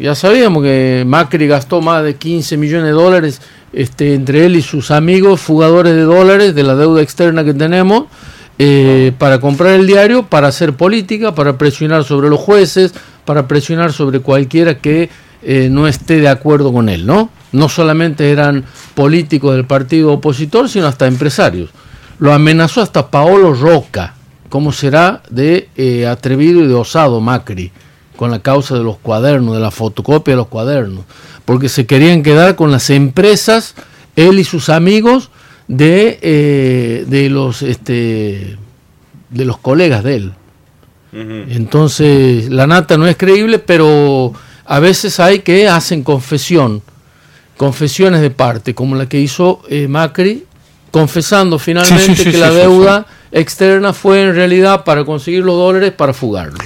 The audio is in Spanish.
ya sabíamos que Macri gastó más de 15 millones de dólares este, entre él y sus amigos fugadores de dólares de la deuda externa que tenemos eh, para comprar el diario, para hacer política, para presionar sobre los jueces, para presionar sobre cualquiera que eh, no esté de acuerdo con él, ¿no? No solamente eran políticos del partido opositor, sino hasta empresarios. Lo amenazó hasta Paolo Roca, como será de eh, atrevido y de osado Macri, con la causa de los cuadernos, de la fotocopia de los cuadernos, porque se querían quedar con las empresas, él y sus amigos, de, eh, de los este de los colegas de él. Entonces, la nata no es creíble, pero a veces hay que hacen confesión, confesiones de parte, como la que hizo eh, Macri, confesando finalmente que la deuda externa fue en realidad para conseguir los dólares para fugarlo.